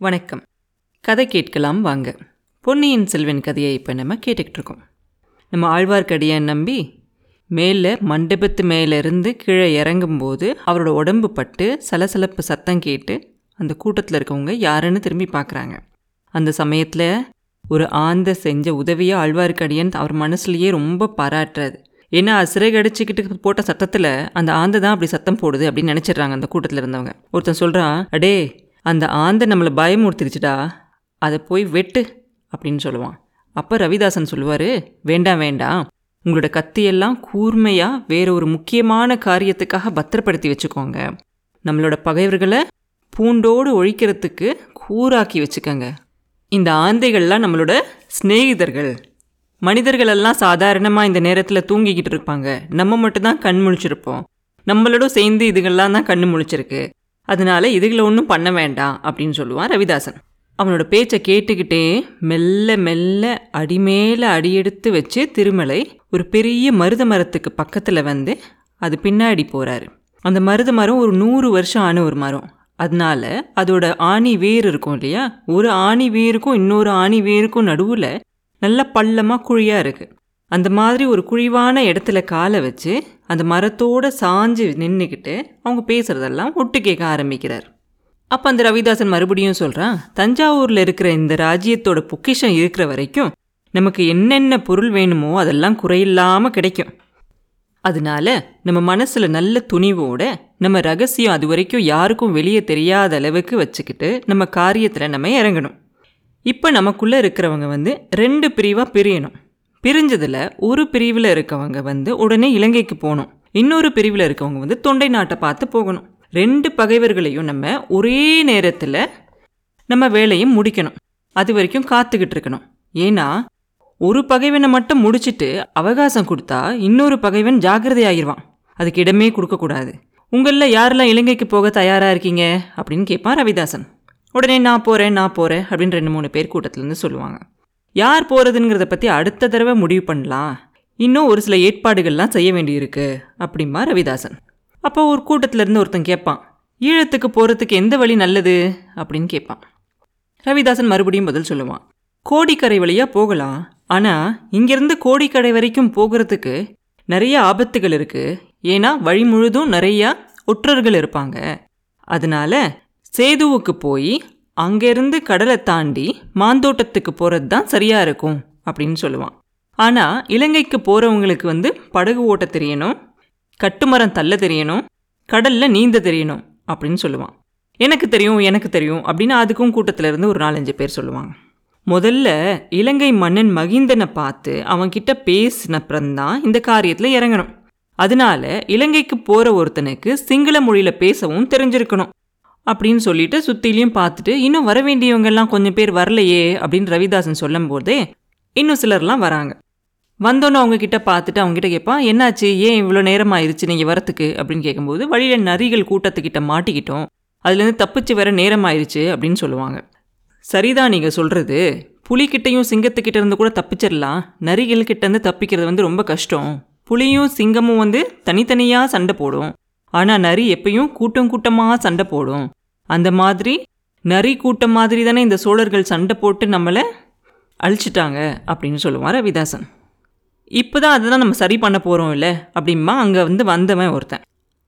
வணக்கம். கதை கேட்கலாம் வாங்க. பொன்னியின் செல்வன் கதையை இப்போ நம்ம கேட்டுக்கிட்டு இருக்கோம் நம்ம ஆழ்வார்க்கடியான் நம்பி மேலே மண்டபத்து மேலேருந்து கீழே இறங்கும்போது அவரோட உடம்பு பட்டு சலசலப்பு சத்தம் கேட்டு அந்த கூட்டத்தில் இருக்கவங்க யாருன்னு திரும்பி பார்க்குறாங்க அந்த சமயத்தில் ஒரு ஆந்த செஞ்ச உதவியை ஆழ்வார்க்கடியான் அவர் மனசுலேயே ரொம்ப பாராட்டுறது ஏன்னா சிறை கடிச்சிக்கிட்டு போட்ட சத்தத்தில் அந்த ஆந்தை தான் அப்படி சத்தம் போடுது அப்படின்னு நினச்சிடுறாங்க அந்த கூட்டத்தில் இருந்தவங்க. ஒருத்தன் சொல்கிறான் அடே அந்த ஆந்தை நம்மளை பயமுறுத்திருச்சுடா அதை போய் வெட்டு அப்படின்னு சொல்லுவான். அப்போ ரவிதாசன் சொல்லுவார் வேண்டாம் வேண்டாம். உங்களோட கத்தியெல்லாம் கூர்மையாக வேற ஒரு முக்கியமான காரியத்துக்காக பத்திரப்படுத்தி வச்சுக்கோங்க. நம்மளோட பகைவர்களை பூண்டோடு ஒழிக்கிறதுக்கு கூராக்கி வச்சுக்கோங்க. இந்த ஆந்தைகள்லாம் நம்மளோட சிநேகிதர்கள். மனிதர்களெல்லாம் சாதாரணமாக இந்த நேரத்தில் தூங்கிக்கிட்டு இருப்பாங்க. நம்ம மட்டும்தான் கண் முழிச்சிருப்போம். நம்மளோட சேர்ந்து இதுகள்லாம் தான் கண்ணு முழிச்சிருக்கு. அதனால இதுகளை ஒன்றும் பண்ண வேண்டாம் அப்படின்னு சொல்லுவான் ரவிதாசன். அவனோட பேச்சை கேட்டுக்கிட்டே மெல்ல மெல்ல அடிமேல அடியெடுத்து வச்சு திருமலை ஒரு பெரிய மருத மரத்துக்கு பக்கத்தில் வந்து அது பின்னாடி போகிறாரு அந்த மருத மரம் ஒரு நூறு வருஷம் ஆன ஒரு மரம். அதனால அதோட ஆணி வேர் இருக்கும் இல்லையா? ஒரு ஆணி வேருக்கும் இன்னொரு ஆணி வேருக்கும் நடுவில் நல்ல பள்ளமாக குழியாக இருக்குது அந்த மாதிரி ஒரு குழிவான இடத்துல காலை வச்சு அந்த மரத்தோட சாஞ்சு நின்றுக்கிட்டு அவங்க பேசுகிறதெல்லாம் ஒட்டு கேட்க ஆரம்பிக்கிறார். அப்போ அந்த ரவிதாசன் மறுபடியும் சொல்கிறான் தஞ்சாவூரில் இருக்கிற இந்த ராஜ்யத்தோட பொக்கிஷம் இருக்கிற வரைக்கும் நமக்கு என்னென்ன பொருள் வேணுமோ அதெல்லாம் குறையில்லாமல் கிடைக்கும். அதனால நம்ம மனசில் நல்ல துணிவோட நம்ம ரகசியம் அது வரைக்கும் யாருக்கும் வெளியே தெரியாத அளவுக்கு வச்சுக்கிட்டு நம்ம காரியத்தில் நம்ம இறங்கணும். இப்போ நமக்குள்ளே இருக்கிறவங்க வந்து ரெண்டு பிரிவாக பிரியணும். பிரிஞ்சதில் ஒரு பிரிவில் இருக்கவங்க வந்து உடனே இலங்கைக்கு போகணும். இன்னொரு பிரிவில் இருக்கவங்க வந்து தொண்டை நாட்டை பார்த்து போகணும். ரெண்டு பகைவர்களையும் நம்ம ஒரே நேரத்தில் நம்ம வேலையும் முடிக்கணும். அது வரைக்கும் காத்துக்கிட்டு இருக்கணும். ஏன்னா ஒரு பகைவனை மட்டும் முடிச்சிட்டு அவகாசம் கொடுத்தா இன்னொரு பகைவன் ஜாக்கிரதை அதுக்கு இடமே கொடுக்கக்கூடாது. உங்களில் யாரெல்லாம் இலங்கைக்கு போக தயாராக இருக்கீங்க? அப்படின்னு கேட்பான் ரவிதாசன். உடனே நான் போகிறேன் நான் போகிறேன் அப்படின்னு ரெண்டு மூணு பேர் கூட்டத்துலேருந்து சொல்லுவாங்க. யார் போகிறதுங்கிறத பற்றி அடுத்த தடவை முடிவு பண்ணலாம். இன்னும் ஒரு சில ஏற்பாடுகள்லாம் செய்ய வேண்டியிருக்கு அப்படிம்பா ரவிதாசன். அப்போ ஒரு கூட்டத்திலேருந்து ஒருத்தன் கேட்பான் ஈழத்துக்கு போகிறதுக்கு எந்த வழி நல்லது? அப்படின்னு கேட்பான் ரவிதாசன் மறுபடியும் பதில் சொல்லுவான் கோடிக்கரை வழியாக போகலாம். ஆனால் இங்கேருந்து கோடிக்கரை வரைக்கும் போகிறதுக்கு நிறைய ஆபத்துகள் இருக்குது ஏன்னா வழி முழுதும் நிறையா ஒற்றர்கள் இருப்பாங்க. அதனால சேதுவுக்கு போய் அங்கேருந்து கடலை தாண்டி மாந்தோட்டத்துக்கு போகிறது தான் சரியாக இருக்கும் அப்படின்னு சொல்லுவான். ஆனால் இலங்கைக்கு போகிறவங்களுக்கு வந்து படகு ஓட்ட தெரியணும் கட்டுமரம் தள்ள தெரியணும் கடலில் நீந்த தெரியணும் அப்படின்னு சொல்லுவான். எனக்கு தெரியும் எனக்கு தெரியும் அப்படின்னு அதுக்கும் கூட்டத்தில் இருந்து ஒரு நாலஞ்சு பேர் சொல்லுவாங்க. முதல்ல இலங்கை மன்னன் மகிந்தனை பார்த்து அவன்கிட்ட பேசினப்புறம்தான் இந்த காரியத்தில் இறங்கணும். அதனால இலங்கைக்கு போகிற ஒருத்தனுக்கு சிங்கள மொழியில் பேசவும் தெரிஞ்சிருக்கணும். அப்படின்னு சொல்லிட்டு சுற்றிலையும் பார்த்துட்டு இன்னும் வர வேண்டியவங்கெல்லாம் கொஞ்சம் பேர் வரலையே அப்படின்னு ரவிதாசன் சொல்லும் போதே இன்னும் சிலர்லாம் வராங்க. வந்தோன்னே அவங்க கிட்ட பார்த்துட்டு அவங்க கிட்ட கேட்பான் என்னாச்சு? ஏன் இவ்வளோ நேரம் ஆயிடுச்சு நீங்கள் வரத்துக்கு? அப்படின்னு கேட்கும்போது வழியில் நரிகள் கூட்டத்துக்கிட்ட மாட்டிக்கிட்டோம். அதுலேருந்து தப்பிச்சு வர நேரம் ஆயிடுச்சு அப்படின்னு சொல்லுவாங்க. சரிதான் நீங்கள் சொல்கிறது புலிக்கிட்டையும் சிங்கத்துக்கிட்ட இருந்து கூட தப்பிச்சிடலாம் நரிகள் கிட்டேருந்து தப்பிக்கிறது வந்து ரொம்ப கஷ்டம். புலியும் சிங்கமும் வந்து தனித்தனியாக சண்டை போடும். ஆனால் நரி எப்பயும் கூட்டம் கூட்டமாக சண்டை போடும். அந்த மாதிரி நரி கூட்டம் மாதிரி தானே இந்த சோழர்கள் சண்டை போட்டு நம்மளை அழிச்சிட்டாங்க அப்படின்னு சொல்லுவான் ரவிதாசன். இப்போ தான் அதுதான் நம்ம சரி பண்ண போகிறோம் இல்லை? அப்படிமா அங்கே வந்து வந்தவன் ஒருத்தன்.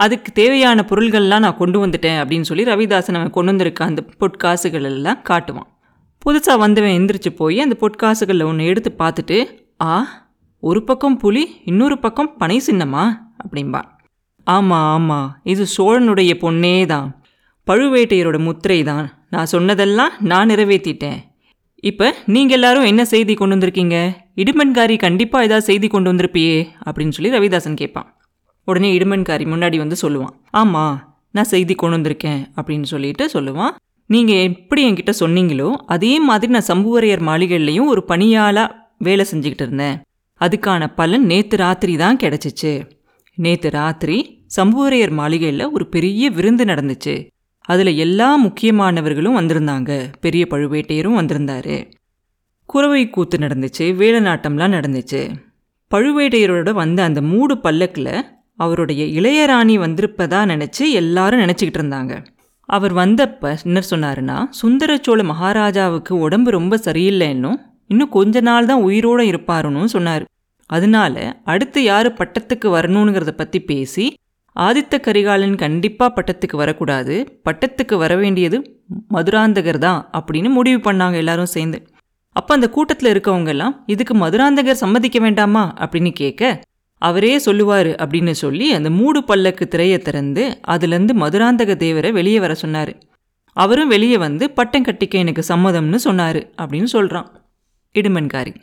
அதுக்கு தேவையான பொருள்கள்லாம் நான் கொண்டு வந்துட்டேன் அப்படின்னு சொல்லி ரவிதாசன் அவன் கொண்டு வந்திருக்க அந்த பொட்காசுகள் எல்லாம் காட்டுவான். புதுசாக வந்தவன் எந்திரிச்சு போய் அந்த பொட்காசுகளில் ஒன்று எடுத்து பார்த்துட்டு ஆ ஒரு பக்கம் புலி இன்னொரு பக்கம் பனை சின்னமா? அப்படிம்பான் ஆமாம் ஆமாம் இது சோழனுடைய பொண்ணே தான். பழுவேட்டையரோட முத்திரை தான் நான் சொன்னதெல்லாம் நான் நிறைவேற்றிட்டேன் இப்போ நீங்கள் எல்லாரும் என்ன செய்தி கொண்டு வந்திருக்கீங்க? இடுமன்காரி கண்டிப்பாக ஏதாவது செய்தி கொண்டு வந்திருப்பியே அப்படின்னு சொல்லி ரவிதாசன் கேட்பான். உடனே இடுமன்காரி முன்னாடி வந்து சொல்லுவான். ஆமாம் நான் செய்தி கொண்டு வந்திருக்கேன் அப்படின்னு சொல்லிட்டு சொல்லுவான். நீங்கள் எப்படி என்கிட்ட சொன்னீங்களோ அதே மாதிரி நான் சம்புவரையர் மாளிகையிலையும் ஒரு பணியாளாக வேலை செஞ்சுக்கிட்டு இருந்தேன். அதுக்கான பலன் நேற்று ராத்திரி தான் கிடச்சிச்சு. நேற்று ராத்திரி சம்புவரையர் மாளிகையில் ஒரு பெரிய விருந்து நடந்துச்சு. அதில் எல்லா முக்கியமானவர்களும் வந்திருந்தாங்க. பெரிய பழுவேட்டையரும் வந்திருந்தாரு. குறவை கூத்து நடந்துச்சு வேலநாட்டம்லாம் நடந்துச்சு. பழுவேட்டையரோட வந்த அந்த மூடு பல்லக்கில் அவருடைய இளையராணி வந்திருப்பதா நினச்சி எல்லாரும் நினச்சிக்கிட்டு இருந்தாங்க. அவர் வந்தப்ப என்ன சொன்னாருன்னா சுந்தரச்சோழ மகாராஜாவுக்கு உடம்பு ரொம்ப சரியில்லைன்னும் இன்னும் கொஞ்ச நாள் தான் உயிரோடு இருப்பாருன்னு சொன்னார். அதனால அடுத்து யார் பட்டத்துக்கு வரணுங்கிறத பற்றி பேசி ஆதித்த கரிகாலன் கண்டிப்பாக பட்டத்துக்கு வரக்கூடாது. பட்டத்துக்கு வர வேண்டியது மதுராந்தகர் தான் அப்படின்னு முடிவு பண்ணாங்க எல்லாரும் சேர்ந்து. அப்போ அந்த கூட்டத்தில் இருக்கவங்க எல்லாம் இதுக்கு மதுராந்தகர் சம்மதிக்க வேண்டாமா? அப்படின்னு கேட்க அவரே சொல்லுவார் அப்படின்னு சொல்லி அந்த மூடு பல்லக்கு திரையை திறந்து அதுலேருந்து மதுராந்தக தேவரை வெளியே வர சொன்னார். அவரும் வெளியே வந்து பட்டம் கட்டிக்க எனக்கு சம்மதம்னு சொன்னார் அப்படின்னு சொல்கிறான் இடுமன்காரி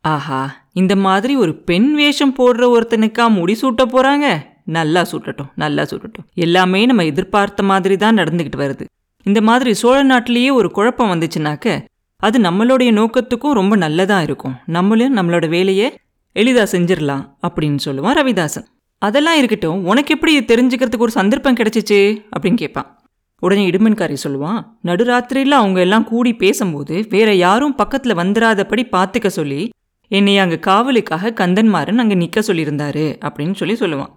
ஆஹா இந்த மாதிரி ஒரு பெண் வேஷம் போடுற ஒருத்தனுக்கா முடிசூட்ட போகிறாங்க நல்லா சூட்டட்டும் நல்லா சுடட்டும் எல்லாமே நம்ம எதிர்பார்த்த மாதிரி தான் நடந்துக்கிட்டு வருது. இந்த மாதிரி சோழ நாட்டிலேயே ஒரு குழப்பம் வந்துச்சுனாக்க அது நம்மளுடைய நோக்கத்துக்கும் ரொம்ப நல்லதாக இருக்கும். நம்மளும் நம்மளோட வேலையை எளிதாக செஞ்சிடலாம் அப்படின்னு சொல்லுவான் ரவிதாசன். அதெல்லாம் இருக்கட்டும் உனக்கு எப்படி தெரிஞ்சுக்கிறதுக்கு ஒரு சந்தர்ப்பம் கிடைச்சிச்சு? அப்படின்னு கேட்பான். உடனே இடுமன்காரி சொல்லுவான் நடுராத்திரியில் அவங்க எல்லாம் கூடி பேசும்போது வேற யாரும் பக்கத்தில் வந்துடாதபடி பார்த்துக்க சொல்லி என்னை அங்கே காவலுக்காக கந்தன்மாரன் அங்கே நிற்க சொல்லியிருந்தாரு அப்படின்னு சொல்லி சொல்லுவான்.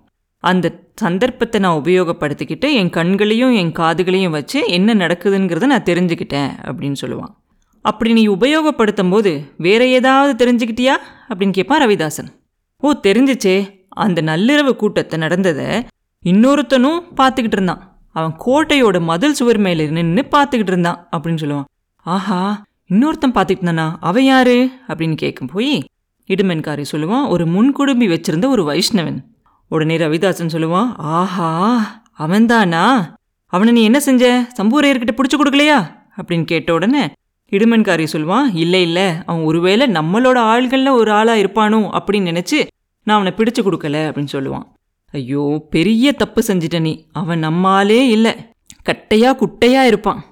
அந்த சந்தர்ப்பத்தை நான் உபயோகப்படுத்திக்கிட்டு என் கண்களையும் என் காதுகளையும் வச்சு என்ன நடக்குதுங்கிறத நான் தெரிஞ்சுக்கிட்டேன் அப்படின்னு சொல்லுவான். அப்படி நீ உபயோகப்படுத்தும் போது வேற ஏதாவது தெரிஞ்சுக்கிட்டியா? அப்படின்னு கேட்பான் ரவிதாசன். ஓ தெரிஞ்சிச்சே. அந்த நள்ளிரவு கூட்டத்தை நடந்ததை இன்னொருத்தனும் பார்த்துக்கிட்டு இருந்தான். அவன் கோட்டையோட மதில் சுவர் மேலே நின்று பார்த்துக்கிட்டு இருந்தான் அப்படின்னு சொல்லுவான். ஆஹா இன்னொருத்தன் பார்த்துக்கிட்டு இருந்தானா? அவன் யாரு? அப்படின்னு கேட்கும் போய் இடுமென்காரி சொல்லுவான் ஒரு முன்குடும்பி வச்சிருந்த ஒரு வைஷ்ணவன். உடனே ரவிதாசன் சொல்லுவான் ஆஹா அவன்தானா? அவனை நீ என்ன செஞ்ச? சம்பூரையர்கிட்ட பிடிச்சி கொடுக்கலையா? அப்படின்னு கேட்ட உடனே இடுமன்காரி சொல்லுவான் இல்லை இல்லை அவன் ஒருவேளை நம்மளோட ஆள்களில் ஒரு ஆளாக இருப்பானோ? அப்படின்னு நினச்சி நான் அவனை பிடிச்சு கொடுக்கல அப்படின்னு சொல்லுவான். ஐயோ பெரிய தப்பு செஞ்சிட்ட நீ. அவன் நம்மாலே இல்லை. கட்டையா குட்டையா இருப்பான்.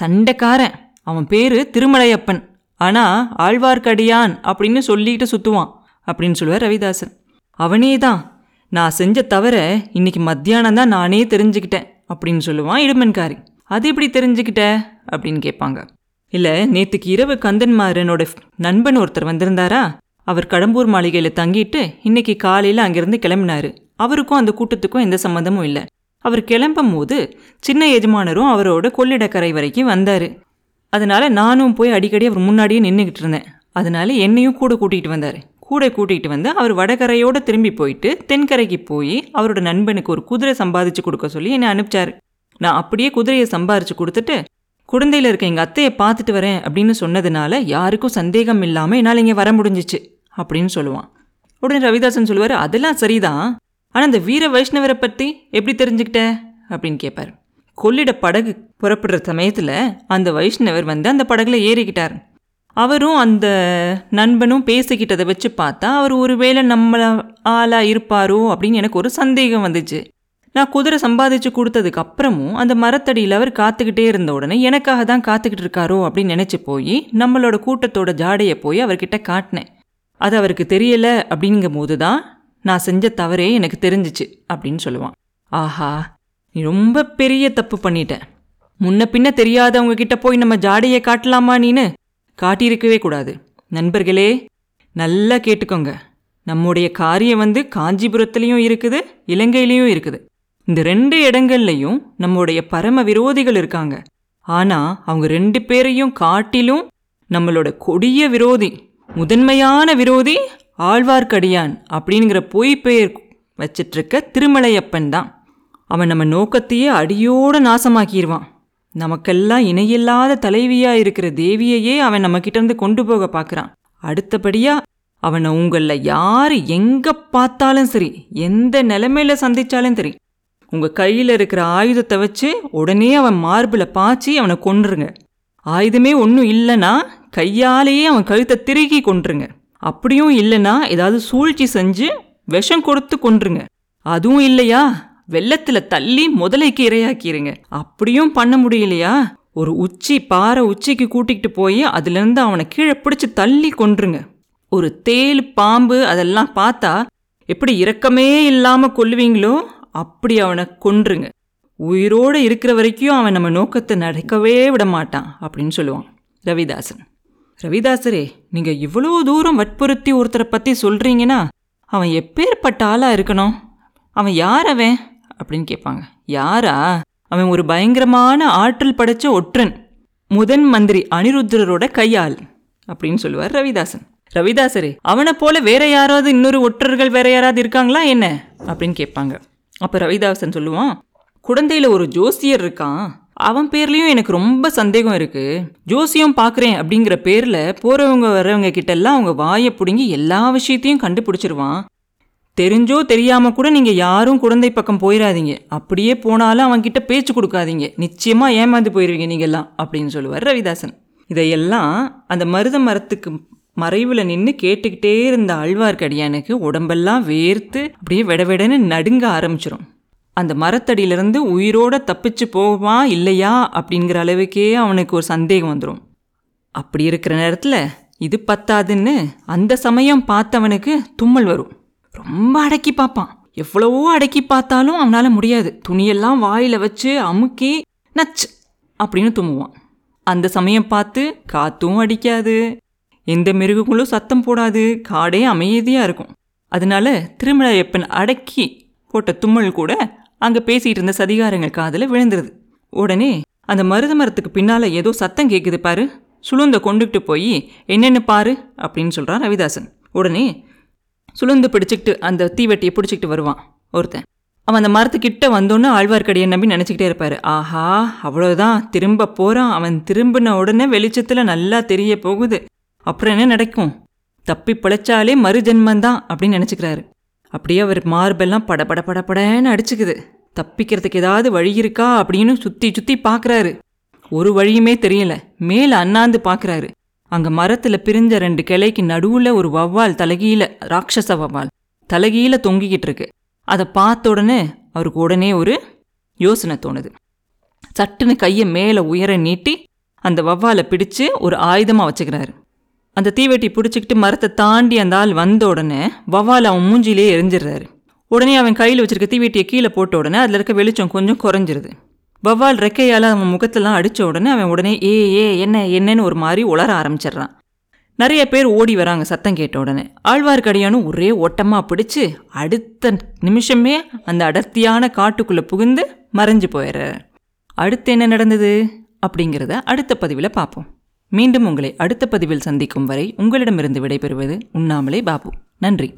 சண்டைக்காரன். அவன் பேரு திருமலையப்பன். ஆனால் ஆழ்வார்க்கடியான் அப்படின்னு சொல்லிட்டு சுற்றுவான் அப்படின்னு சொல்லுவார் ரவிதாசன். அவனே தான். நான் செஞ்ச தவிர இன்னைக்கு மத்தியானம் தான் நானே தெரிஞ்சுக்கிட்டேன் அப்படின்னு சொல்லுவான் இடுமன்காரி. அது எப்படி தெரிஞ்சுக்கிட்ட? அப்படின்னு கேட்பாங்க. இல்லை நேற்றுக்கு இரவு கந்தன்மாரனோட நண்பன் ஒருத்தர் வந்திருந்தாரா? அவர் கடம்பூர் மாளிகையில் தங்கிட்டு இன்னைக்கு காலையில் அங்கேருந்து கிளம்பினாரு. அவருக்கும் அந்த கூட்டத்துக்கும் எந்த சம்மந்தமும் இல்லை. அவர் கிளம்பும் போது சின்ன எஜமானரும் அவரோட கொள்ளிடக்கரை வரைக்கும் வந்தார். அதனால் நானும் போய் அடிக்கடி அவர் முன்னாடியே நின்றுக்கிட்டு இருந்தேன். அதனால என்னையும் கூட கூட்டிகிட்டு வந்தார். கூட கூட்டிகிட்டு வந்து அவர் வடகரையோடு திரும்பி போயிட்டு தென்கரைக்கு போய் அவரோட நண்பனுக்கு ஒரு குதிரை சம்பாதிச்சு கொடுக்க சொல்லி என்னை அனுப்பிச்சார். நான் அப்படியே குதிரையை சம்பாரிச்சு கொடுத்துட்டு குழந்தையில் இருக்க எங்கள் அத்தையை பார்த்துட்டு வரேன் அப்படின்னு சொன்னதுனால யாருக்கும் சந்தேகம் இல்லாமல் என்னால் இங்கே வர முடிஞ்சிச்சு அப்படின்னு சொல்லுவான். உடனே ரவிதாசன் சொல்லுவார் அதெல்லாம் சரிதான். ஆனால் அந்த வீர வைஷ்ணவரை பற்றி எப்படி தெரிஞ்சுக்கிட்ட? அப்படின்னு கேட்பார் கொள்ளிட படகு புறப்படுற சமயத்தில் அந்த வைஷ்ணவர் வந்து அந்த படகுல ஏறிக்கிட்டார். அவரும் அந்த நண்பனும் பேசிக்கிட்டதை வச்சு பார்த்தா அவர் ஒருவேளை நம்மள ஆளாக இருப்பாரோ அப்படின்னு எனக்கு ஒரு சந்தேகம் வந்துச்சு. நான் குதிரை சம்பாதிச்சு கொடுத்ததுக்கு அப்புறமும் அந்த மரத்தடியில் அவர் காத்துக்கிட்டே இருந்த உடனே எனக்காக தான் காத்துக்கிட்டு இருக்காரோ அப்படின்னு நினச்சி போய் நம்மளோட கூட்டத்தோட ஜாடையை போய் அவர்கிட்ட காட்டினேன். அது அவருக்கு தெரியலை அப்படிங்கும் போது தான் நான் செஞ்ச தவறே எனக்கு தெரிஞ்சிச்சு அப்படின்னு சொல்லுவான். ஆஹா நீ ரொம்ப பெரிய தப்பு பண்ணிட்டேன் முன்ன பின்ன தெரியாதவங்க கிட்ட போய் நம்ம ஜாடையை காட்டலாமா நீனு? காட்டியிருக்கவே கூடாது. நண்பர்களே நல்லா கேட்டுக்கோங்க. நம்முடைய காரியம் வந்து காஞ்சிபுரத்துலேயும் இருக்குது இலங்கையிலையும் இருக்குது. இந்த ரெண்டு இடங்கள்லையும் நம்முடைய பரம விரோதிகள் இருக்காங்க. ஆனால் அவங்க ரெண்டு பேரையும் காட்டிலும் நம்மளோட கொடிய விரோதி முதன்மையான விரோதி ஆழ்வார்க்கடியான் அப்படிங்கிற பொய் பெயர் வச்சிட்ருக்க திருமலையப்பன் தான். அவன் நம்ம நோக்கத்தையே அடியோடு நாசமாக்கிடுவான் நமக்கெல்லாம் இணையில்லாத தலைவியாக இருக்கிற தேவியையே அவன் நம்மக்கிட்டேருந்து கொண்டு போக பார்க்குறான். அடுத்தபடியாக அவனை உங்களில் யார் எங்கே பார்த்தாலும் சரி எந்த நிலைமையில சந்திச்சாலும் சரி உங்கள் கையில் இருக்கிற ஆயுதத்தை வச்சு உடனே அவன் மார்பில் பாய்ச்சி அவனை கொன்றுருங்க. ஆயுதமே ஒன்றும் இல்லைன்னா கையாலேயே அவன் கழுத்தை திருகி கொன்றுருங்க. அப்படியும் இல்லைன்னா ஏதாவது சூழ்ச்சி செஞ்சு விஷம் கொடுத்து கொன்றுங்க அதுவும் இல்லையா? வெள்ளத்தில் தள்ளி முதலைக்கு இரையாக்கிடுங்க அப்படியும் பண்ண முடியலையா? ஒரு உச்சி பாறை உச்சிக்கு கூட்டிகிட்டு போய் அதுலேருந்து அவனை கீழே பிடிச்சி தள்ளி கொன்றுங்க. ஒரு தேல் பாம்பு அதெல்லாம் பார்த்தா எப்படி இரக்கமே இல்லாமல் கொல்லுவீங்களோ அப்படி அவனை கொன்றுங்க. உயிரோடு இருக்கிற வரைக்கும் அவன் நம்ம நோக்கத்தை நடக்கவே விட மாட்டான் அப்படின்னு சொல்லுவான் ரவிதாசன். ரவிதாசரே நீங்கள் இவ்வளோ தூரம் வற்புறுத்தி ஒருத்தரை பற்றி சொல்கிறீங்கன்னா அவன் எப்பேற்பட்ட ஆளாக இருக்கணும்? அவன் யார் அவன்? அப்படின்னு கேட்பாங்க. யாரா? அவன் ஒரு பயங்கரமான ஆற்றல் படைச்ச ஒற்றன். முதன் மந்திரி அனிருத்ரரோட கையாள் அப்படின்னு சொல்லுவார் ரவிதாசன். ரவிதாசரே அவனை போல வேற யாராவது இன்னொரு ஒற்றர்கள் வேற யாராவது இருக்காங்களா என்ன? அப்படின்னு கேட்பாங்க. அப்போ ரவிதாசன் சொல்லுவான் குழந்தையில ஒரு ஜோசியர் இருக்கான். அவன் பேர்லேயும் எனக்கு ரொம்ப சந்தேகம் இருக்கு. ஜோசியம் பார்க்குறேன் அப்படிங்கிற பேரில் போறவங்க வர்றவங்க கிட்டெல்லாம் அவங்க வாயை பிடுங்கி எல்லா விஷயத்தையும் கண்டுபிடிச்சிருவான். தெரிஞ்சோ தெரியாம கூட நீங்க யாரும் குழந்தை பக்கம் போயிடாதீங்க அப்படியே போனாலும் அவன்கிட்ட பேச்சு கொடுக்காதீங்க. நிச்சயமா ஏமாந்து போயிருவீங்க நீங்க எல்லாம் அப்படின்னு சொல்லுவார் ரவிதாசன். இதையெல்லாம் அந்த மருத மரத்துக்கு மறைவில் நின்று கேட்டுக்கிட்டே இருந்த ஆழ்வார்க்கடியானுக்கு உடம்பெல்லாம் வேர்த்து அப்படியே விடவிடன்னு நடுங்க ஆரம்பிச்சிரும். அந்த மரத்தடியிலிருந்து உயிரோட தப்பிச்சு போவா இல்லையா அப்படிங்கிற அளவுக்கே அவனுக்கு ஒரு சந்தேகம் வந்துடும் அப்படி இருக்கிற நேரத்தில் இது பத்தாதுன்னு அந்த சமயம் பார்த்தவனுக்கு தும்மல் வரும். ரொம்ப அடக்கி பார்ப்பான். எவ்வளவோ அடக்கி பார்த்தாலும் அவனால் முடியாது. துணியெல்லாம் வாயில் வச்சு அமுக்கி நச்சு அப்படின்னு தும்முவான். அந்த சமயம் பார்த்து காத்தும் அடிக்காது. எந்த மிருகங்களும் சத்தம் போடாது. காடே அமைதியாக இருக்கும். அதனால திருமலையப்பன் அடக்கி போட்ட தும்மல் கூட அங்கே பேசிகிட்டு இருந்த சதிகாரங்கள் காதில் விழுந்துருது. உடனே அந்த மருத மரத்துக்கு பின்னால் ஏதோ சத்தம் கேட்குது பாரு. சுளுந்த கொண்டுகிட்டு போய் என்னென்னு பாரு அப்படின்னு சொல்கிறான் ரவிதாசன். உடனே சுளுந்து பிடிச்சிக்கிட்டு அந்த தீவெட்டியை பிடிச்சிக்கிட்டு வருவான் ஒருத்தன். அவன் அந்த மரத்துக்கிட்ட வந்தோன்னு ஆழ்வார்க்கடியை நம்பி நினச்சிக்கிட்டே இருப்பார். ஆஹா அவ்வளோதான் திரும்ப போகிறான் அவன் திரும்பின உடனே வெளிச்சத்தில் நல்லா தெரிய போகுது. அப்புறம் என்ன நடக்கும்? தப்பி பிழைச்சாலே மறுஜென்மந்தான் அப்படின்னு நினச்சிக்கிறாரு. அப்படியே அவர் மார்பெல்லாம் பட பட அடிச்சுக்குது. தப்பிக்கிறதுக்கு ஏதாவது வழி இருக்கா அப்படின்னு சுற்றி சுற்றி பார்க்குறாரு. ஒரு வழியுமே தெரியல. மேலே அண்ணாந்து பார்க்குறாரு. அங்கே மரத்தில் பிரிஞ்ச ரெண்டு கிளைக்கு நடுவில் ஒரு வவ்வால் தலகீழ ராட்சச வவ்வால் தலகீழ தொங்கிக்கிட்டு இருக்கு. அதை பார்த்த உடனே அவருக்கு உடனே ஒரு யோசனை தோணுது. சட்டுன்னு கையை மேலே உயர நீட்டி அந்த வவ்வாலை பிடிச்சு ஒரு ஆயுதமாக வச்சுக்கிறாரு. அந்த தீவெட்டி பிடிச்சிக்கிட்டு மரத்தை தாண்டி அந்த ஆள் வந்த உடனே வவ்வால் அவன் மூஞ்சிலே எரிஞ்சிடுறாரு. உடனே அவன் கையில் வச்சிருக்க தீவெட்டியை கீழே போட்ட உடனே அதில் இருக்க வெளிச்சம் கொஞ்சம் குறைஞ்சிருது. வவ்வால் ரெக்கையால் அவன் முகத்தெல்லாம் அடித்த உடனே அவன் உடனே ஏ ஏ என்ன என்னன்னு ஒரு மாதிரி உளர ஆரம்பிச்சிடுறான். நிறைய பேர் ஓடி வராங்க சத்தம் கேட்ட உடனே. ஆழ்வார்க்கடியானும் ஒரே ஓட்டமாக பிடிச்சு அடுத்த நிமிஷமே அந்த அடர்த்தியான காட்டுக்குள்ளே புகுந்து மறைஞ்சு போயிடுறாரு. அடுத்து என்ன நடந்தது? அப்படிங்கிறத அடுத்த பதிவில் பார்ப்போம். மீண்டும் உங்களை அடுத்த பதிவில் சந்திக்கும் வரை உங்களிடமிருந்து விடைபெறுவது உண்ணாமலே பாபு. நன்றி.